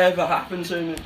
ever happened to me.